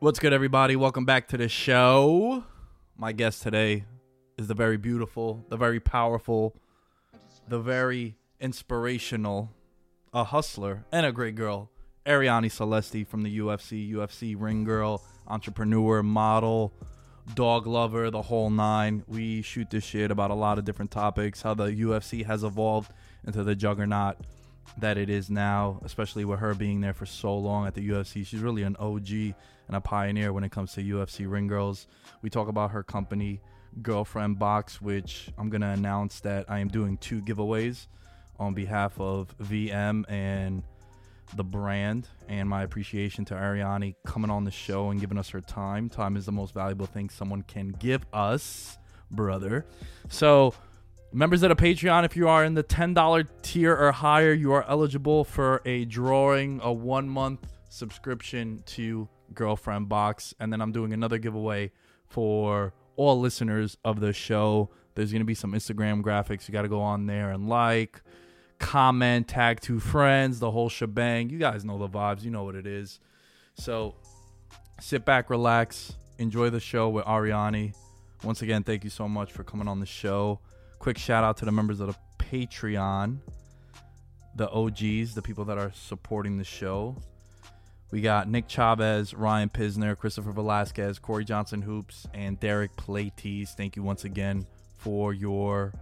What's good, everybody? Welcome back to the show. My guest today is the very beautiful, the very powerful, the very inspirational, a hustler and a great girl, Arianny Celesti from the UFC, UFC ring girl, entrepreneur, model, dog lover, the whole nine. We shoot this shit about a lot of different topics, how the UFC has evolved into the juggernaut that it is now, especially with her being there for so long at the UFC. She's really an OG and a pioneer when it comes to UFC ring girls. We talk about her company, Girlfriend Box, which I'm going to announce that I am doing two giveaways on behalf of VM and the brand and my appreciation to Arianny coming on the show and giving us her time. Time is the most valuable thing someone can give us, brother. So, members of the Patreon, if you are in the $10 tier or higher, you are eligible for a drawing, a one month subscription to Girlfriend Box. And then I'm doing another giveaway for all listeners of the show. There's going to be some Instagram graphics. You got to go on there and like comment, tag two friends, the whole shebang. You guys know the vibes. You know what it is. So sit back, relax, enjoy the show with Arianny. Once again, thank you so much for coming on the show. Quick shout out to the members of the Patreon, the OGs, the people that are supporting the show. We got Nick Chavez, Ryan Pisner, Christopher Velasquez, Corey Johnson Hoops, and Derek Playtees. Thank you once again for your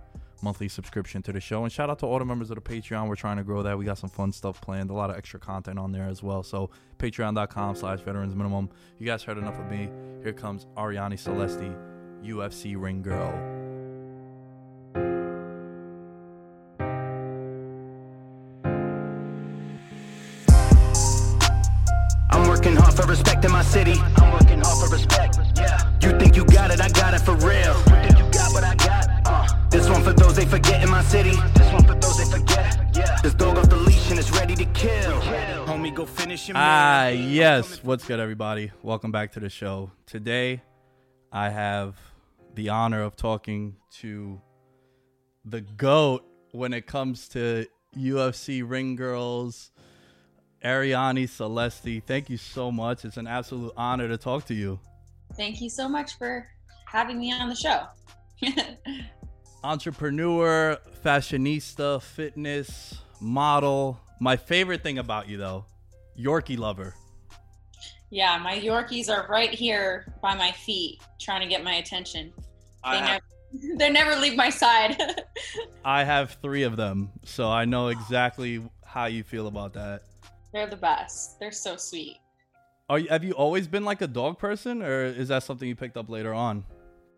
monthly subscription to the show. And shout out to all the members of the Patreon. We're trying to grow that. We got some fun stuff planned, a lot of extra content on there as well. So patreon.com slash veterans minimum. You guys heard enough of me. Here comes Arianny Celesti, UFC ring girl. Hard for in my city. I'm working hard for respect. Yeah. You think you got it, I got it for real. You think you got what I got? Uh. This one for those they forget in my city. This one for those they forget. Yeah. This dog off the leash and it's ready to kill. Homie, go finish your Ah, yes. What's good, everybody? Welcome back to the show. Today, I have the honor of talking to the GOAT when it comes to UFC ring girls, Arianny Celesti, Thank you so much. It's an absolute honor to talk to you. Thank you so much for having me on the show. Entrepreneur, fashionista, fitness, model. My favorite thing about you, though, Yorkie lover. yeah, my Yorkies are right here by my feet trying to get my attention. They have, never they never leave my side. I have three of them, so I know exactly how you feel about that. They're the best. They're so sweet. Are you, have you always been like a dog person, or is that something you picked up later on?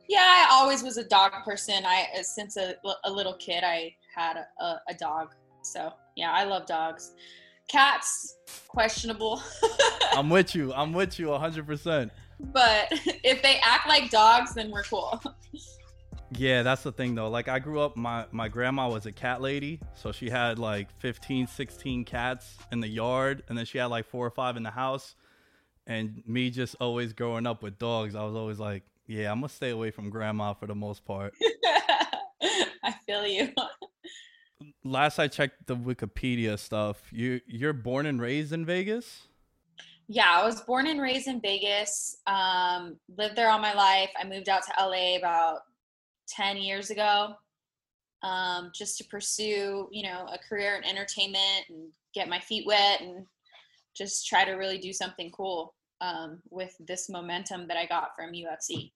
Yeah, I always was a dog person. I uh, since a, a little kid, I had a, a dog. So yeah, I love dogs. Cats, questionable. I'm with you. I'm with you 100%. But if they act like dogs, then we're cool. Yeah, that's the thing though. Like I grew up my my grandma was a cat lady, so she had like 15, 16 cats in the yard and then she had like 4 or 5 in the house. And me just always growing up with dogs, I was always like, yeah, I'm going to stay away from grandma for the most part. I feel you. Last I checked the Wikipedia stuff, you you're born and raised in Vegas? Yeah, I was born and raised in Vegas. Um, lived there all my life. I moved out to LA about 10 years ago um, just to pursue, you know, a career in entertainment and get my feet wet and just try to really do something cool um, with this momentum that I got from UFC.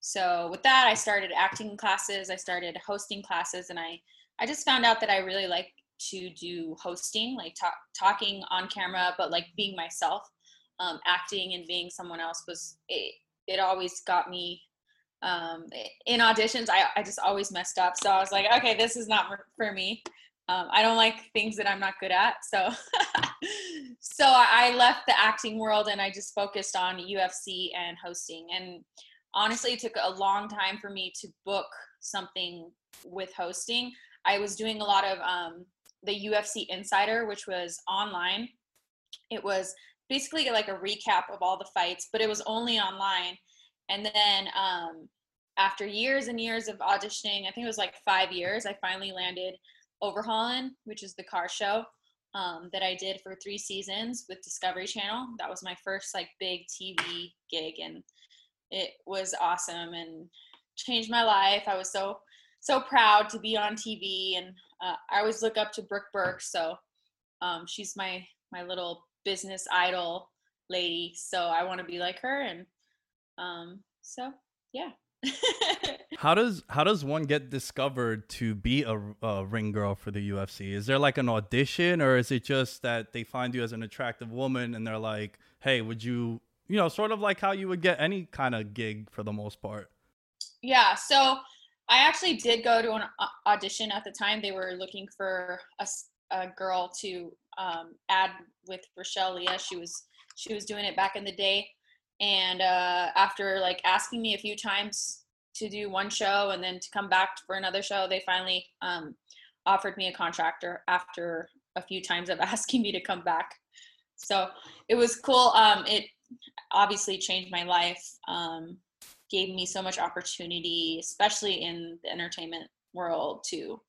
So with that, I started acting classes. I started hosting classes, and I I just found out that I really like to do hosting, like talk, talking on camera, but like being myself. Um, acting and being someone else was it, it always got me um, in auditions I, I just always messed up. So i was like okay this is not for me. Um, i don't like things that i'm not good at. So so i left the acting world and i just focused on ufc and hosting. And honestly it took a long time for me to book something with hosting. I was doing a lot of um, the UFC Insider, which was online. It was basically like a recap of all the fights, but it was only online. And then um, after years and years of auditioning, I think it was like five years, I finally landed Overhaulin', which is the car show um, that I did for three seasons with Discovery Channel. That was my first like big TV gig, and it was awesome and changed my life. I was so so proud to be on TV, and uh, I always look up to Brooke Burke. So um, she's my my little business idol lady. So I want to be like her, and um, so yeah. how does how does one get discovered to be a, a, ring girl for the UFC? Is there like an audition, or is it just that they find you as an attractive woman and they're like, "Hey, would you?" You know, sort of like how you would get any kind of gig for the most part. Yeah. So I actually did go to an audition at the time. They were looking for a, a girl to um, add with Rachelle Leah. She was she was doing it back in the day, and uh, after like asking me a few times to do one show and then to come back for another show, they finally um, offered me a contractor after a few times of asking me to come back. So it was cool. Um, it obviously changed my life. Um, gave me so much opportunity, especially in the entertainment world, to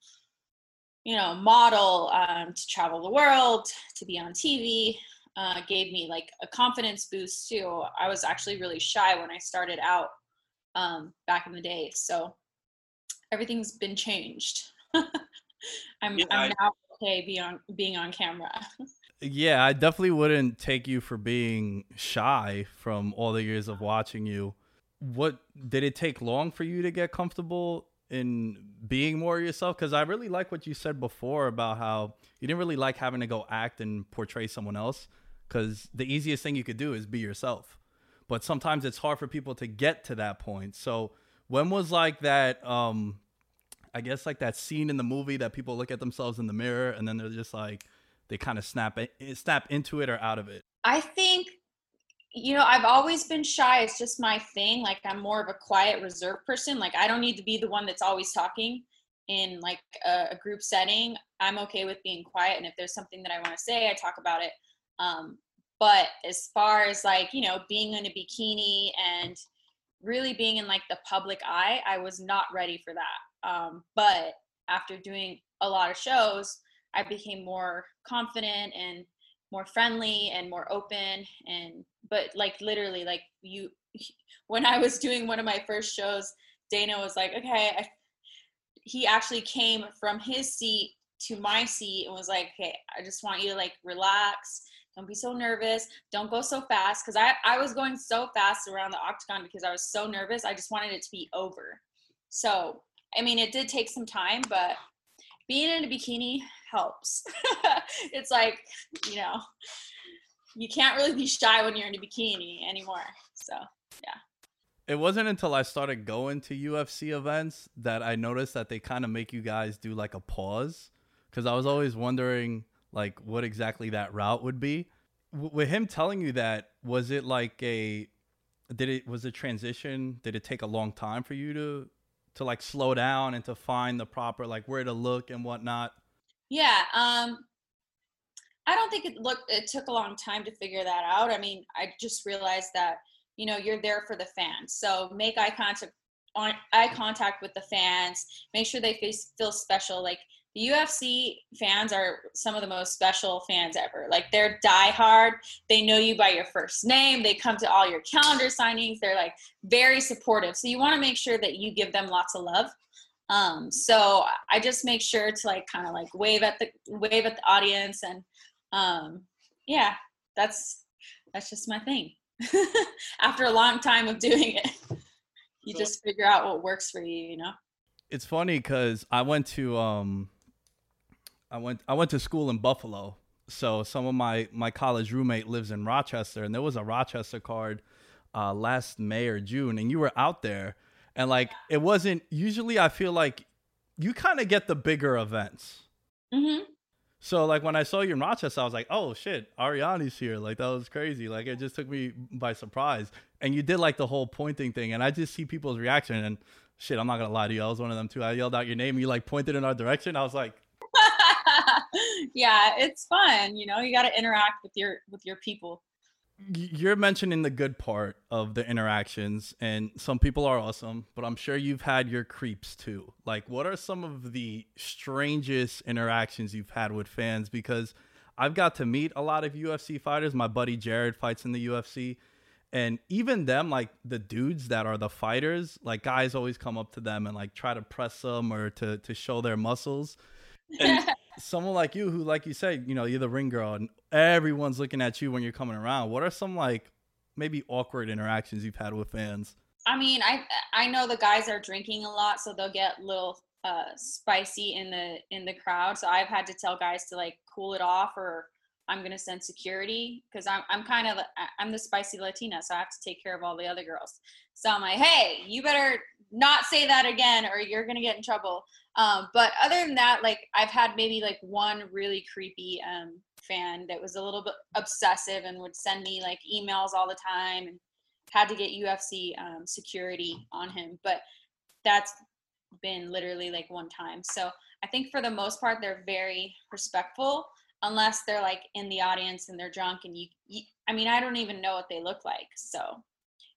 you know model, um, to travel the world, to be on TV. Uh, gave me like a confidence boost too. I was actually really shy when I started out um, back in the day, so everything's been changed. I'm, yeah, I'm now okay being being on camera. yeah, I definitely wouldn't take you for being shy from all the years of watching you what did it take long for you to get comfortable in being more yourself because i really like what you said before about how you didn't really like having to go act and portray someone else because the easiest thing you could do is be yourself but sometimes it's hard for people to get to that point so when was like that um i guess like that scene in the movie that people look at themselves in the mirror and then they're just like they kind of snap it snap into it or out of it i think you know, I've always been shy. It's just my thing. Like I'm more of a quiet, reserved person. Like I don't need to be the one that's always talking in like a, a group setting. I'm okay with being quiet. And if there's something that I want to say, I talk about it. Um, but as far as like, you know, being in a bikini and really being in like the public eye, I was not ready for that. Um, but after doing a lot of shows, I became more confident and more friendly and more open and but like literally like you when i was doing one of my first shows dana was like okay I, he actually came from his seat to my seat and was like okay i just want you to like relax don't be so nervous don't go so fast because I, I was going so fast around the octagon because i was so nervous i just wanted it to be over so i mean it did take some time but being in a bikini helps. it's like, you know, you can't really be shy when you're in a bikini anymore. So, yeah. It wasn't until I started going to UFC events that I noticed that they kind of make you guys do like a pause because I was always wondering like what exactly that route would be. W- with him telling you that, was it like a did it was a transition? Did it take a long time for you to to like slow down and to find the proper like where to look and whatnot? Yeah, um, I don't think it looked. It took a long time to figure that out. I mean, I just realized that you know you're there for the fans, so make eye contact on eye contact with the fans. Make sure they face, feel special. Like the UFC fans are some of the most special fans ever. Like they're diehard. They know you by your first name. They come to all your calendar signings. They're like very supportive. So you want to make sure that you give them lots of love. Um, so I just make sure to like kind of like wave at the wave at the audience and um, yeah, that's that's just my thing. After a long time of doing it, you just figure out what works for you, you know. It's funny because I went to um, I went I went to school in Buffalo. So some of my my college roommate lives in Rochester, and there was a Rochester card uh, last May or June, and you were out there, and like it wasn't. Usually, I feel like you kind of get the bigger events. Mm-hmm. So like when I saw you in Rochester, I was like, oh shit, Ariane's here. Like that was crazy. Like it just took me by surprise. And you did like the whole pointing thing, and I just see people's reaction. And shit, I'm not gonna lie to you, I was one of them too. I yelled out your name, you like pointed in our direction. I was like, yeah, it's fun. You know, you got to interact with your with your people. You're mentioning the good part of the interactions, and some people are awesome, but I'm sure you've had your creeps too. Like, what are some of the strangest interactions you've had with fans? Because I've got to meet a lot of UFC fighters. My buddy Jared fights in the UFC. And even them, like the dudes that are the fighters, like guys always come up to them and like try to press them or to to show their muscles. And someone like you, who, like you said, you know, you're the ring girl, and everyone's looking at you when you're coming around. What are some like maybe awkward interactions you've had with fans? I mean, I I know the guys are drinking a lot, so they'll get a little uh, spicy in the in the crowd. So I've had to tell guys to like cool it off, or I'm gonna send security because I'm I'm kind of I'm the spicy Latina, so I have to take care of all the other girls. So I'm like, hey, you better not say that again, or you're gonna get in trouble. Um, but other than that, like I've had maybe like one really creepy um, fan that was a little bit obsessive and would send me like emails all the time and had to get UFC um, security on him. But that's been literally like one time. So I think for the most part, they're very respectful unless they're like in the audience and they're drunk and you, you I mean, I don't even know what they look like. So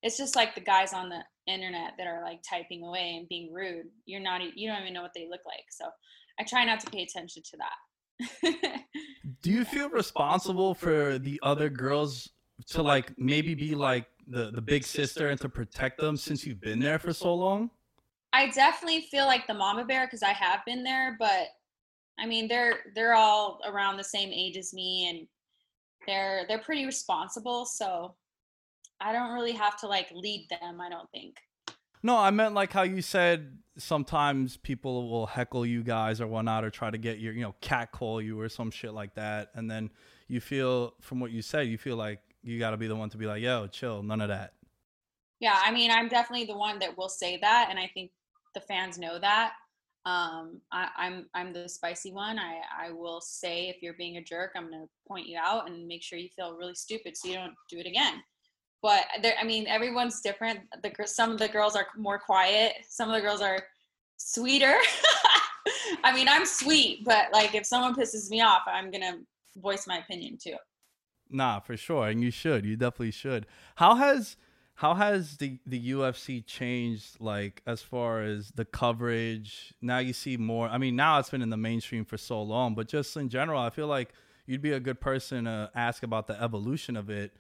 it's just like the guys on the internet that are like typing away and being rude. You're not, you don't even know what they look like. So I try not to pay attention to that. Do you feel responsible for the other girls to like maybe be like the the big sister and to protect them since you've been there for so long? I definitely feel like the mama bear because I have been there, but I mean they're they're all around the same age as me and they're they're pretty responsible, so I don't really have to like lead them, I don't think. No, I meant like how you said sometimes people will heckle you guys or whatnot or try to get your, you know, cat call you or some shit like that. And then you feel, from what you said, you feel like you got to be the one to be like, yo, chill, none of that. Yeah, I mean, I'm definitely the one that will say that. And I think the fans know that. Um, I, I'm I'm the spicy one. I, I will say if you're being a jerk, I'm gonna point you out and make sure you feel really stupid so you don't do it again but there, I mean, everyone's different. The some of the girls are more quiet. Some of the girls are sweeter. I mean, I'm sweet, but like if someone pisses me off, I'm gonna voice my opinion too. Nah, for sure, and you should. You definitely should. How has how has the the UFC changed like as far as the coverage? Now you see more. I mean, now it's been in the mainstream for so long, but just in general, I feel like you'd be a good person to ask about the evolution of it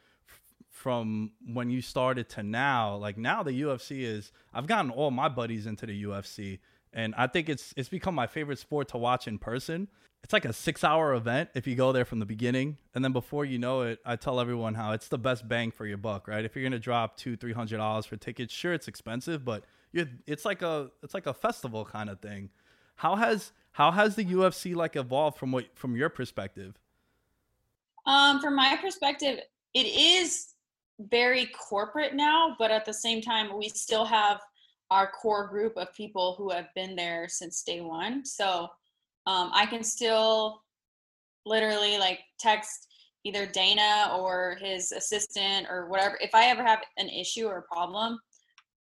from when you started to now like now the UFC is I've gotten all my buddies into the UFC and I think it's it's become my favorite sport to watch in person. It's like a 6-hour event if you go there from the beginning and then before you know it I tell everyone how it's the best bang for your buck, right? If you're going to drop 2 300 dollars for tickets, sure it's expensive, but it's like a it's like a festival kind of thing. How has how has the UFC like evolved from what from your perspective? Um from my perspective, it is very corporate now, but at the same time, we still have our core group of people who have been there since day one. So um, I can still literally like text either Dana or his assistant or whatever. If I ever have an issue or a problem,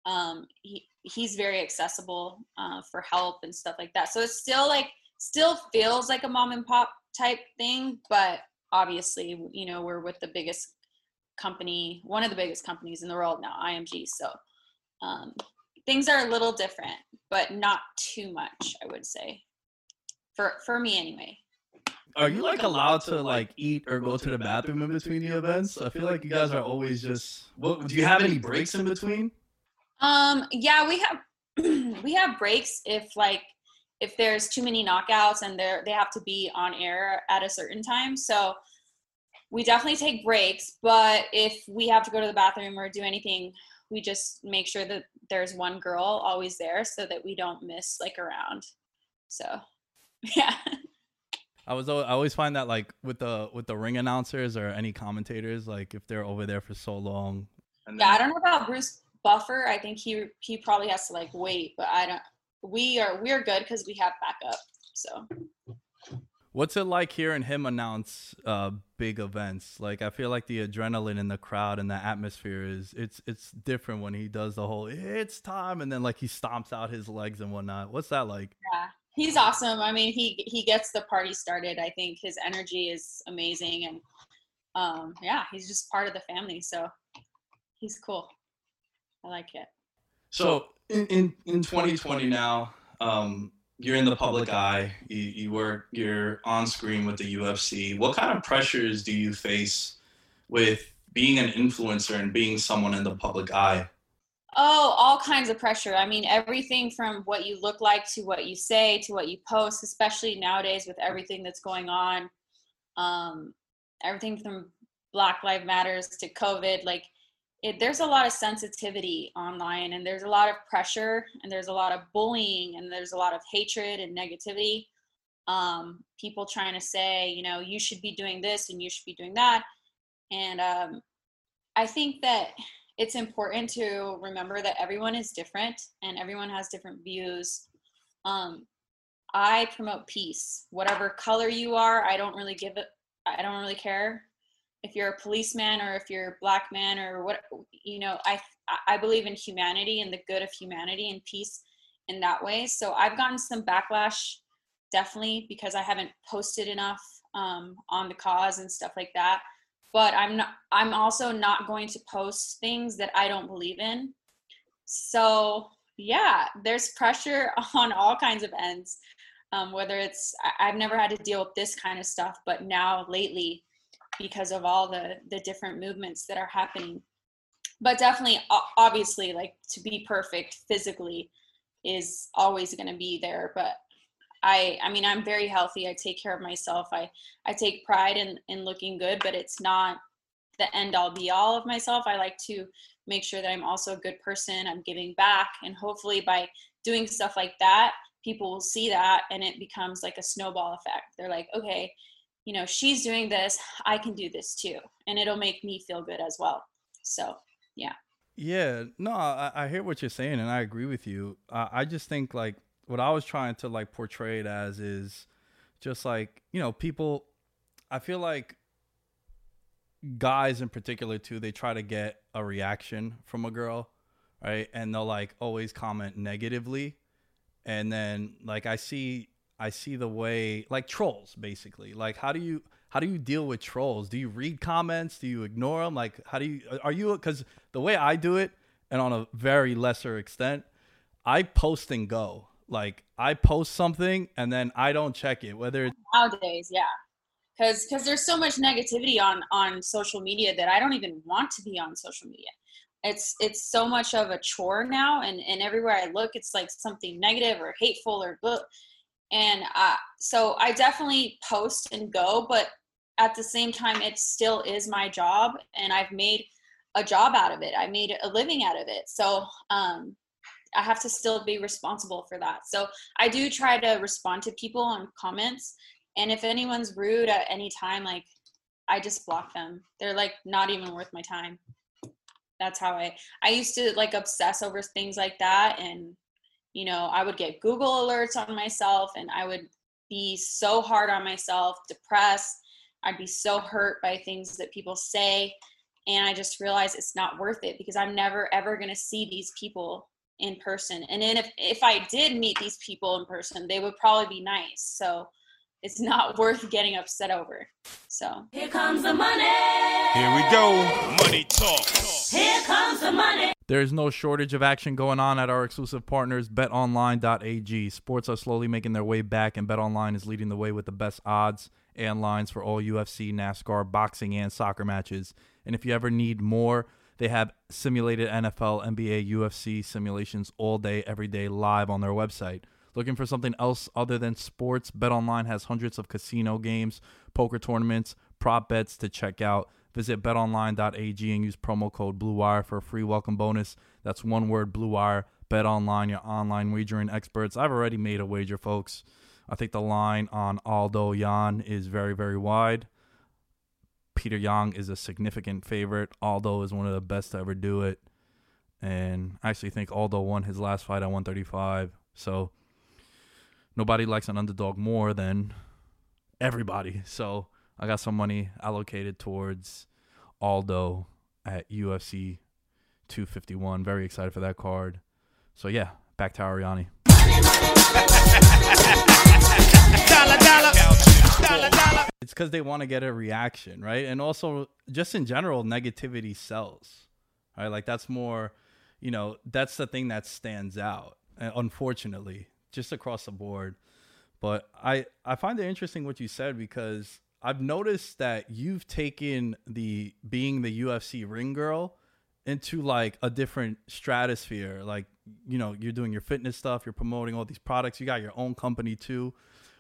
um, he he's very accessible uh, for help and stuff like that. So it's still like still feels like a mom and pop type thing, but obviously, you know, we're with the biggest company, one of the biggest companies in the world now, IMG. So um, things are a little different, but not too much, I would say. For for me anyway. Are you like allowed to like eat or go to the bathroom in between the events? I feel like you guys are always just. What do you have any breaks in between? Um. Yeah, we have we have breaks if like if there's too many knockouts and they're they have to be on air at a certain time. So we definitely take breaks. But if we have to go to the bathroom or do anything, we just make sure that there's one girl always there so that we don't miss like around. So yeah. I was I always find that like with the with the ring announcers or any commentators, like if they're over there for so long. yeah, I don't know about Bruce Buffer. I think he he probably has to like wait, but I don't. We are we are good because we have backup. So. What's it like hearing him announce uh, big events? Like I feel like the adrenaline in the crowd and the atmosphere is it's it's different when he does the whole it's time and then like he stomps out his legs and whatnot. What's that like? Yeah, he's awesome. I mean, he he gets the party started. I think his energy is amazing, and um, yeah, he's just part of the family. So he's cool. I like it. So in in, in 2020 now, um, you're in the public eye. You you work. You're on screen with the UFC. What kind of pressures do you face with being an influencer and being someone in the public eye? Oh, all kinds of pressure. I mean, everything from what you look like to what you say to what you post, especially nowadays with everything that's going on. Um, everything from Black Lives Matters to COVID, like it, there's a lot of sensitivity online and there's a lot of pressure and there's a lot of bullying and there's a lot of hatred and negativity. Um, people trying to say, you know, you should be doing this and you should be doing that. And um, I think that it's important to remember that everyone is different and everyone has different views. Um, I promote peace. Whatever color you are, I don't really give it. I don't really care if you're a policeman or if you're a black man or what. You know, I I believe in humanity and the good of humanity and peace in that way. So I've gotten some backlash, definitely because I haven't posted enough um, on the cause and stuff like that but i'm not i'm also not going to post things that i don't believe in so yeah there's pressure on all kinds of ends um, whether it's i've never had to deal with this kind of stuff but now lately because of all the the different movements that are happening but definitely obviously like to be perfect physically is always going to be there but I I mean I'm very healthy. I take care of myself. I I take pride in in looking good, but it's not the end all be all of myself. I like to make sure that I'm also a good person. I'm giving back and hopefully by doing stuff like that, people will see that and it becomes like a snowball effect. They're like, "Okay, you know, she's doing this, I can do this too." And it'll make me feel good as well. So, yeah. Yeah, no, I, I hear what you're saying, and I agree with you. Uh, I just think like what I was trying to like portray it as is just like you know people. I feel like guys in particular too. They try to get a reaction from a girl, right? And they'll like always comment negatively, and then like I see I see the way like trolls basically. Like how do you how do you deal with trolls? Do you read comments? Do you ignore them? Like how do you are you cuz the way I do it and on a very lesser extent, I post and go like I post something and then I don't check it whether it's nowadays, yeah. Cuz cuz there's so much negativity on on social media that I don't even want to be on social media. It's it's so much of a chore now and and everywhere I look it's like something negative or hateful or. And uh, so I definitely post and go but at the same time it still is my job and I've made a job out of it. I made a living out of it. So um I have to still be responsible for that. So I do try to respond to people on comments. And if anyone's rude at any time, like I just block them. They're like not even worth my time. That's how I I used to like obsess over things like that and you know, I would get Google alerts on myself and I would be so hard on myself, depressed. I'd be so hurt by things that people say. And I just realized it's not worth it because I'm never ever going to see these people in person. And then if, if I did meet these people in person, they would probably be nice. So it's not worth getting upset over. So here comes the money. Here we go. Money talk. Here comes the money. There is no shortage of action going on at our exclusive partners, betonline.ag. Sports are slowly making their way back, and betonline is leading the way with the best odds and lines for all UFC, NASCAR, boxing, and soccer matches. And if you ever need more, they have simulated NFL, NBA, UFC simulations all day, every day, live on their website. Looking for something else other than sports? BetOnline has hundreds of casino games, poker tournaments, prop bets to check out. Visit betonline.ag and use promo code BlueWire for a free welcome bonus. That's one word BlueWire. BetOnline, your online wagering experts. I've already made a wager, folks. I think the line on Aldo Yan is very, very wide. Petr Yan is a significant favorite. Aldo is one of the best to ever do it. And I actually think Aldo won his last fight at 135. So nobody likes an underdog more than everybody. So I got some money allocated towards Aldo at UFC 251. Very excited for that card. So yeah, back to Arianny. It's because they want to get a reaction, right? And also, just in general, negativity sells, right? Like that's more, you know, that's the thing that stands out. uh, Unfortunately, just across the board. But I I find it interesting what you said because I've noticed that you've taken the being the UFC ring girl into like a different stratosphere. Like, you know, you're doing your fitness stuff, you're promoting all these products, you got your own company too.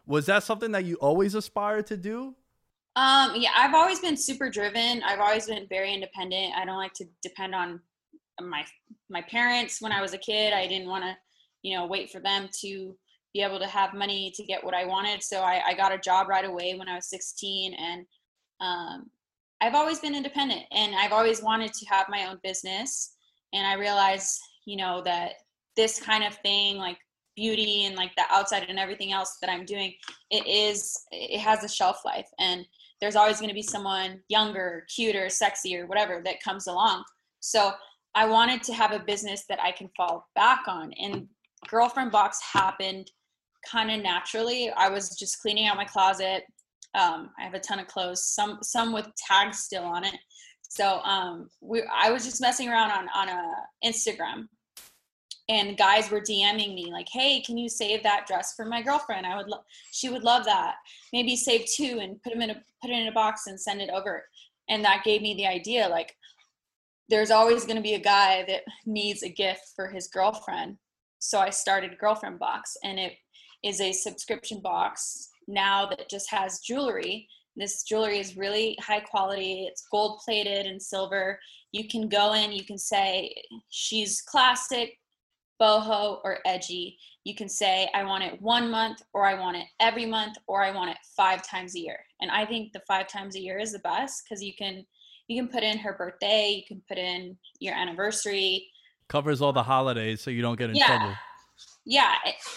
Was that something that you always aspired to do? Um, yeah, I've always been super driven. I've always been very independent. I don't like to depend on my my parents when I was a kid. I didn't want to, you know, wait for them to be able to have money to get what I wanted. So I, I got a job right away when I was 16, and um, I've always been independent, and I've always wanted to have my own business. And I realized, you know, that this kind of thing, like beauty and like the outside and everything else that I'm doing, it is it has a shelf life, and there's always going to be someone younger, cuter, sexier, whatever that comes along. So I wanted to have a business that I can fall back on, and Girlfriend Box happened kind of naturally. I was just cleaning out my closet. Um, I have a ton of clothes, some some with tags still on it. So um, we, I was just messing around on on a Instagram, and guys were DMing me like, "Hey, can you save that dress for my girlfriend? I would, lo- she would love that. Maybe save two and put them in a put it in a box and send it over." And that gave me the idea, like, there's always going to be a guy that needs a gift for his girlfriend. So I started Girlfriend Box, and it is a subscription box now that just has jewelry. This jewelry is really high quality. It's gold plated and silver. You can go in, you can say she's classic, boho, or edgy. You can say, I want it one month, or I want it every month, or I want it five times a year. And I think the five times a year is the best because you can you can put in her birthday, you can put in your anniversary. Covers all the holidays so you don't get in Yeah. trouble. Yeah,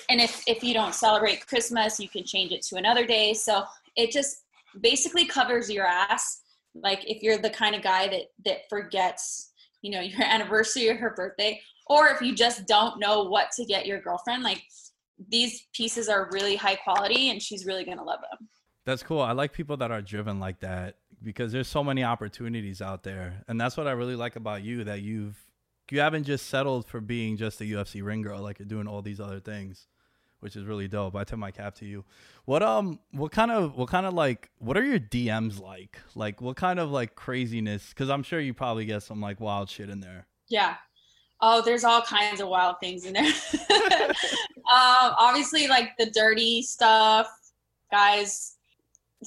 and if if you don't celebrate Christmas, you can change it to another day. So it just basically covers your ass. Like if you're the kind of guy that that forgets, you know, your anniversary or her birthday, or if you just don't know what to get your girlfriend, like these pieces are really high quality and she's really going to love them. That's cool. I like people that are driven like that because there's so many opportunities out there. And that's what I really like about you that you've you haven't just settled for being just a UFC ring girl like you're doing all these other things, which is really dope. I tip my cap to you. What um what kind of what kind of like what are your DMs like? Like what kind of like craziness cuz I'm sure you probably get some like wild shit in there. Yeah. Oh, there's all kinds of wild things in there. um, obviously, like the dirty stuff, guys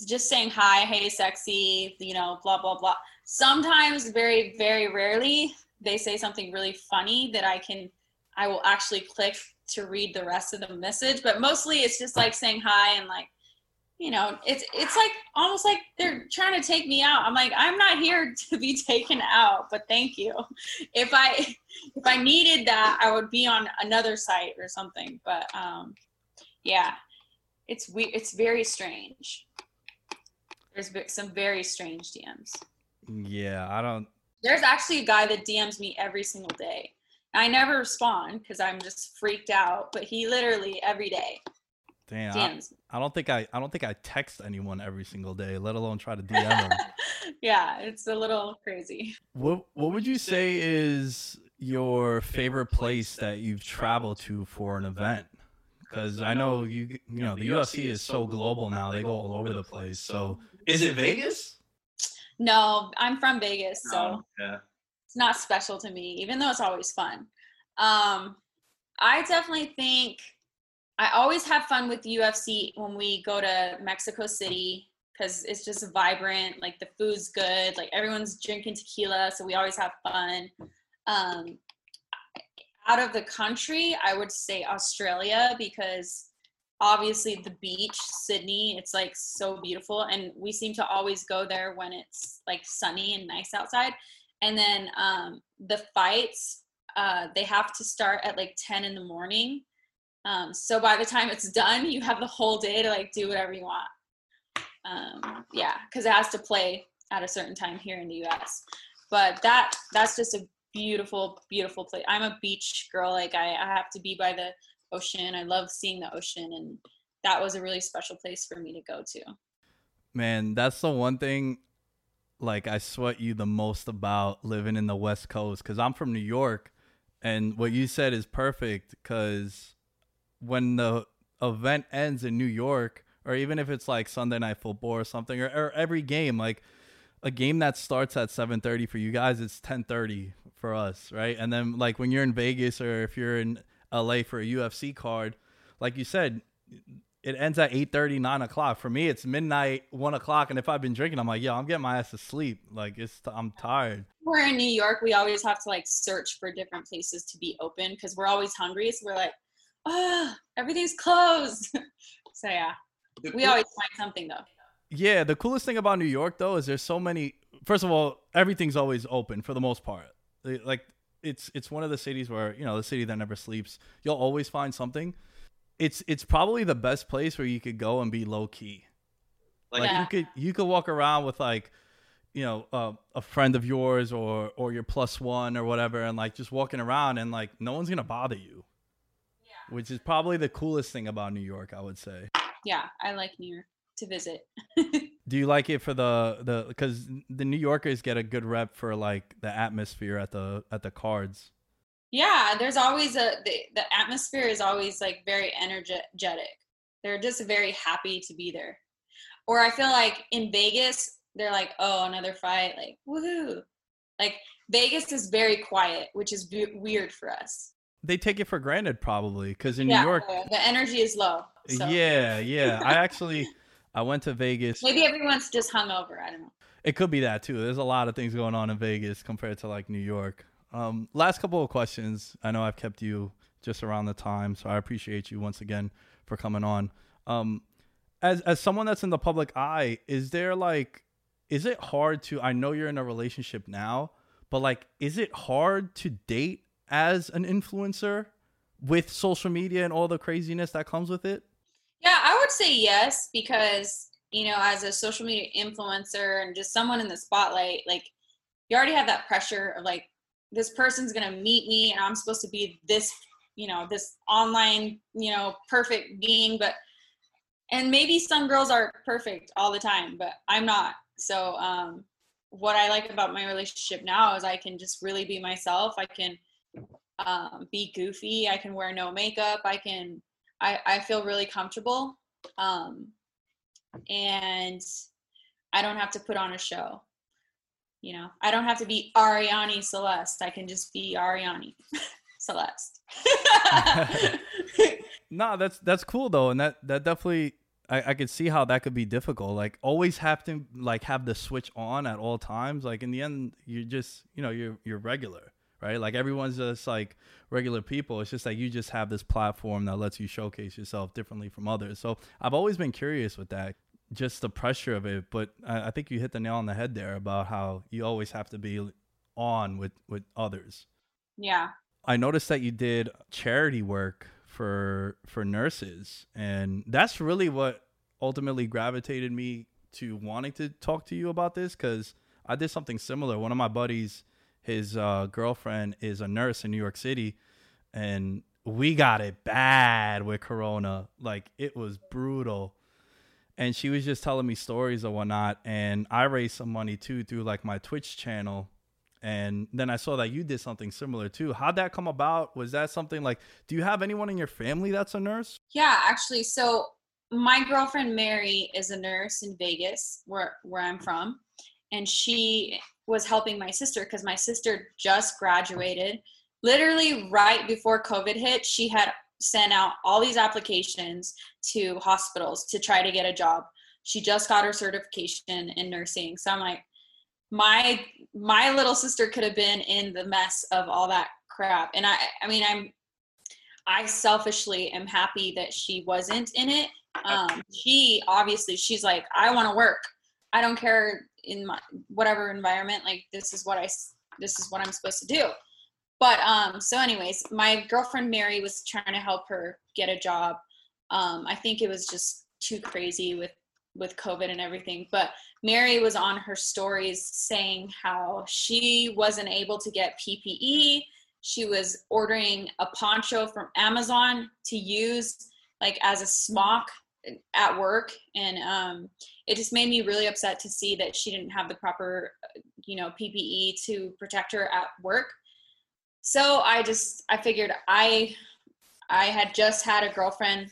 just saying hi, hey, sexy, you know, blah, blah, blah. Sometimes, very, very rarely, they say something really funny that I can, I will actually click to read the rest of the message. But mostly it's just like saying hi and like, you know, it's it's like almost like they're trying to take me out. I'm like, I'm not here to be taken out, but thank you. If I if I needed that, I would be on another site or something. But um, yeah, it's we it's very strange. There's some very strange DMs. Yeah, I don't. There's actually a guy that DMs me every single day. I never respond because I'm just freaked out, but he literally every day Damn, I, DMs. me. I don't think I. I don't think I text anyone every single day, let alone try to DM them. yeah, it's a little crazy. what What would you say is your favorite place that you've traveled to for an event? Because I know you. You know the UFC is so global now; they go all over the place. So, is it Vegas? No, I'm from Vegas, so yeah. it's not special to me, even though it's always fun. Um, I definitely think I always have fun with UFC when we go to Mexico City because it's just vibrant. Like the food's good. Like everyone's drinking tequila, so we always have fun. Um, out of the country, I would say Australia because obviously the beach, Sydney, it's like so beautiful, and we seem to always go there when it's like sunny and nice outside. And then um, the fights, uh, they have to start at like 10 in the morning. Um, so by the time it's done, you have the whole day to like do whatever you want. Um, yeah, because it has to play at a certain time here in the U.S. But that that's just a beautiful, beautiful place. I'm a beach girl. Like I, I have to be by the ocean. I love seeing the ocean, and that was a really special place for me to go to. Man, that's the one thing like I sweat you the most about living in the West Coast cuz I'm from New York and what you said is perfect cuz when the event ends in New York or even if it's like Sunday night football or something or, or every game like a game that starts at 7:30 for you guys it's 10:30 for us, right? And then like when you're in Vegas or if you're in LA for a UFC card, like you said, it ends at 8 9 o'clock for me it's midnight 1 o'clock and if i've been drinking i'm like yo i'm getting my ass to sleep like it's i'm tired We're in New York. We always have to like search for different places to be open because we're always hungry. So we're like, ah, everything's closed. so yeah, we always find something though. yeah the coolest thing about new york though is there's so many first of all everything's always open for the most part like it's it's one of the cities where you know the city that never sleeps you'll always find something. It's it's probably the best place where you could go and be low key like Yeah. you could you could walk around with like you know uh, a friend of yours or or your plus one or whatever and like just walking around and like no one's gonna bother you. Which is probably the coolest thing about new york i would say. Yeah, I like New York to visit. do you like it for the the because the new yorkers get a good rep for like the atmosphere at the at the cards Yeah, there's always a the, the atmosphere is always like very energetic. They're just very happy to be there. Or I feel like in Vegas, they're like, "Oh, another fight!" Like, woohoo! Like Vegas is very quiet, which is bu- weird for us. they take it for granted probably because in yeah, new york the- the energy is low. So yeah yeah i actually i went to vegas maybe everyone's just hungover. I don't know. It could be that too. There's a lot of things going on in Vegas compared to like New York. Um, last couple of questions. I know I've kept you just around the time, so I appreciate you once again for coming on. Um, as as someone that's in the public eye, is there like, is it hard to? I know you're in a relationship now, but like, is it hard to date as an influencer with social media and all the craziness that comes with it? Would say yes because you know, as a social media influencer and just someone in the spotlight, like you already have that pressure of like this person's gonna meet me and I'm supposed to be this, you know, this online, you know, perfect being, but and maybe some girls are perfect all the time, but I'm not. So um what I like about my relationship now is I can just really be myself. I can um, be goofy. I can wear no makeup. I can I, I feel really comfortable. Um, and I don't have to put on a show. You know, I don't have to be Arianny Celeste. I can just be Arianny Celeste. No, that's that's cool though, and that that definitely I, I could see how that could be difficult. Like always have to like have the switch on at all times. Like in the end, you just you know you're you're regular, right? Like everyone's just like regular people. It's just that you just have this platform that lets you showcase yourself differently from others. So I've always been curious with that, just the pressure of it. But I, I think you hit the nail on the head there about how you always have to be on with with others. yeah. I noticed that you did charity work for for nurses, and that's really what ultimately gravitated me to wanting to talk to you about this because I did something similar. One of my buddies, his uh, girlfriend is a nurse in New York City, and we got it bad with Corona. Like it was brutal. And she was just telling me stories or whatnot. And I raised some money too through like my Twitch channel. And then I saw that you did something similar too. How'd that come about? Was that something like, do you have anyone in your family that's a nurse? Yeah, actually, so my girlfriend Mary is a nurse in Vegas, where where I'm from, and she was helping my sister because my sister just graduated. Literally right before COVID hit, she had sent out all these applications to hospitals to try to get a job. She just got her certification in nursing. So I'm like, my my little sister could have been in the mess of all that crap. And I I mean I'm I selfishly am happy that she wasn't in it. Um, she obviously she's like, I want to work. I don't care in my whatever environment. Like this is what I this is what I'm supposed to do. But um, so anyways, my girlfriend Mary was trying to help her get a job. Um, I think it was just too crazy with with COVID and everything. But Mary was on her stories saying how she wasn't able to get PPE she was ordering a poncho from Amazon to use like as a smock at work and um, it just made me really upset to see that she didn't have the proper you know ppe to protect her at work so i just i figured i i had just had a girlfriend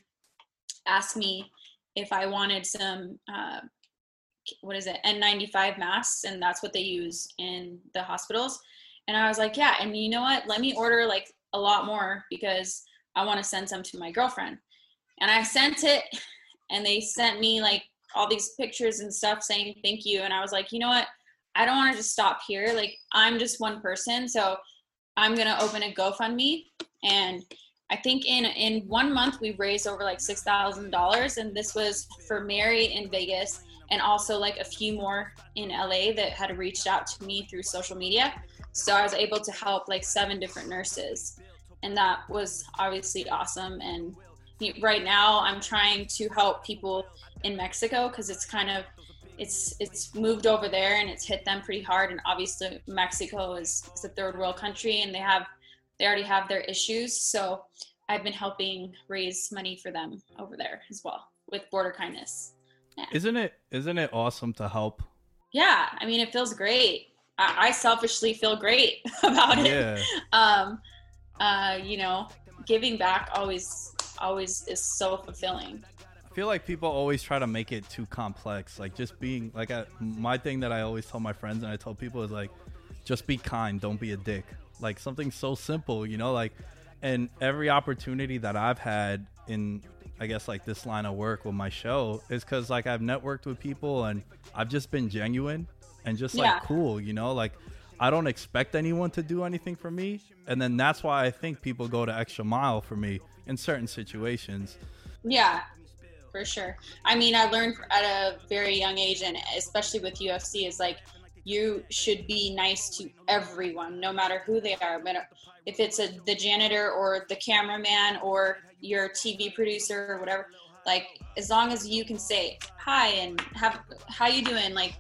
ask me if i wanted some uh, what is it n95 masks and that's what they use in the hospitals and I was like, yeah. And you know what? Let me order like a lot more because I want to send some to my girlfriend. And I sent it and they sent me like all these pictures and stuff saying thank you. And I was like, you know what? I don't want to just stop here. Like I'm just one person. So I'm going to open a GoFundMe. And I think in in one month we raised over like six thousand dollars, and this was for Mary in Vegas, and also like a few more in LA that had reached out to me through social media. So I was able to help like seven different nurses. And that was obviously awesome. And right now I'm trying to help people in Mexico because it's kind of it's it's moved over there and it's hit them pretty hard and obviously Mexico is, is a third world country and they have they already have their issues so I've been helping raise money for them over there as well with border kindness. Yeah. Isn't it isn't it awesome to help? Yeah, I mean it feels great. I, I selfishly feel great about it. Yeah. Um, uh, you know, giving back always always is so fulfilling. I feel like people always try to make it too complex. Like just being like I, my thing that I always tell my friends and I tell people is like, just be kind, don't be a dick. Like something so simple, you know, like and every opportunity that I've had in I guess like this line of work with my show is because like I've networked with people and I've just been genuine and just like yeah. cool, you know, like I don't expect anyone to do anything for me, and then that's why I think people go to extra mile for me in certain situations. Yeah, for sure. I mean, I learned at a very young age, and especially with UFC, is like you should be nice to everyone, no matter who they are. But if it's a the janitor or the cameraman or your TV producer or whatever, like as long as you can say hi and have how you doing, like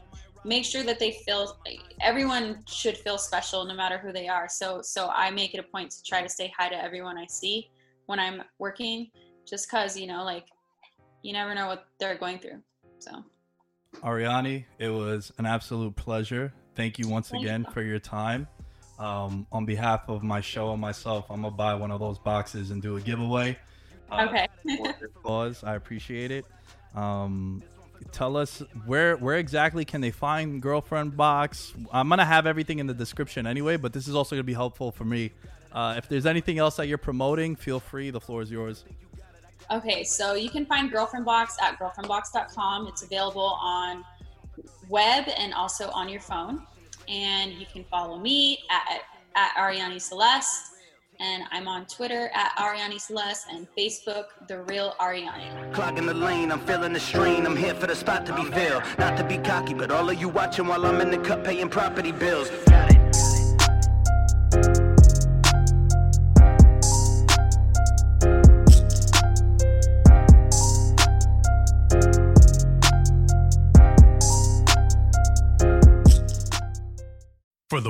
make sure that they feel everyone should feel special no matter who they are so so i make it a point to try to say hi to everyone i see when i'm working just because you know like you never know what they're going through so. Arianny it was an absolute pleasure. Thank you once thank again you. for your time. Um, on behalf of my show and myself i'm gonna buy one of those boxes and do a giveaway. Uh, okay. cause. I appreciate it. Um, tell us where where exactly can they find girlfriend box? I'm gonna have everything in the description anyway but this is also gonna be helpful for me. Uh, if there's anything else that you're promoting feel free the floor is yours okay so you can find girlfriend box at girlfriendbox.com it's available on web and also on your phone and you can follow me at, at arianny celeste and I'm on Twitter at Arianny Celeste and Facebook, The Real Arianny. Clogging the lane, I'm feeling the strain. I'm here for the spot to be filled. Not to be cocky, but all of you watching while I'm in the cut paying property bills. Got it.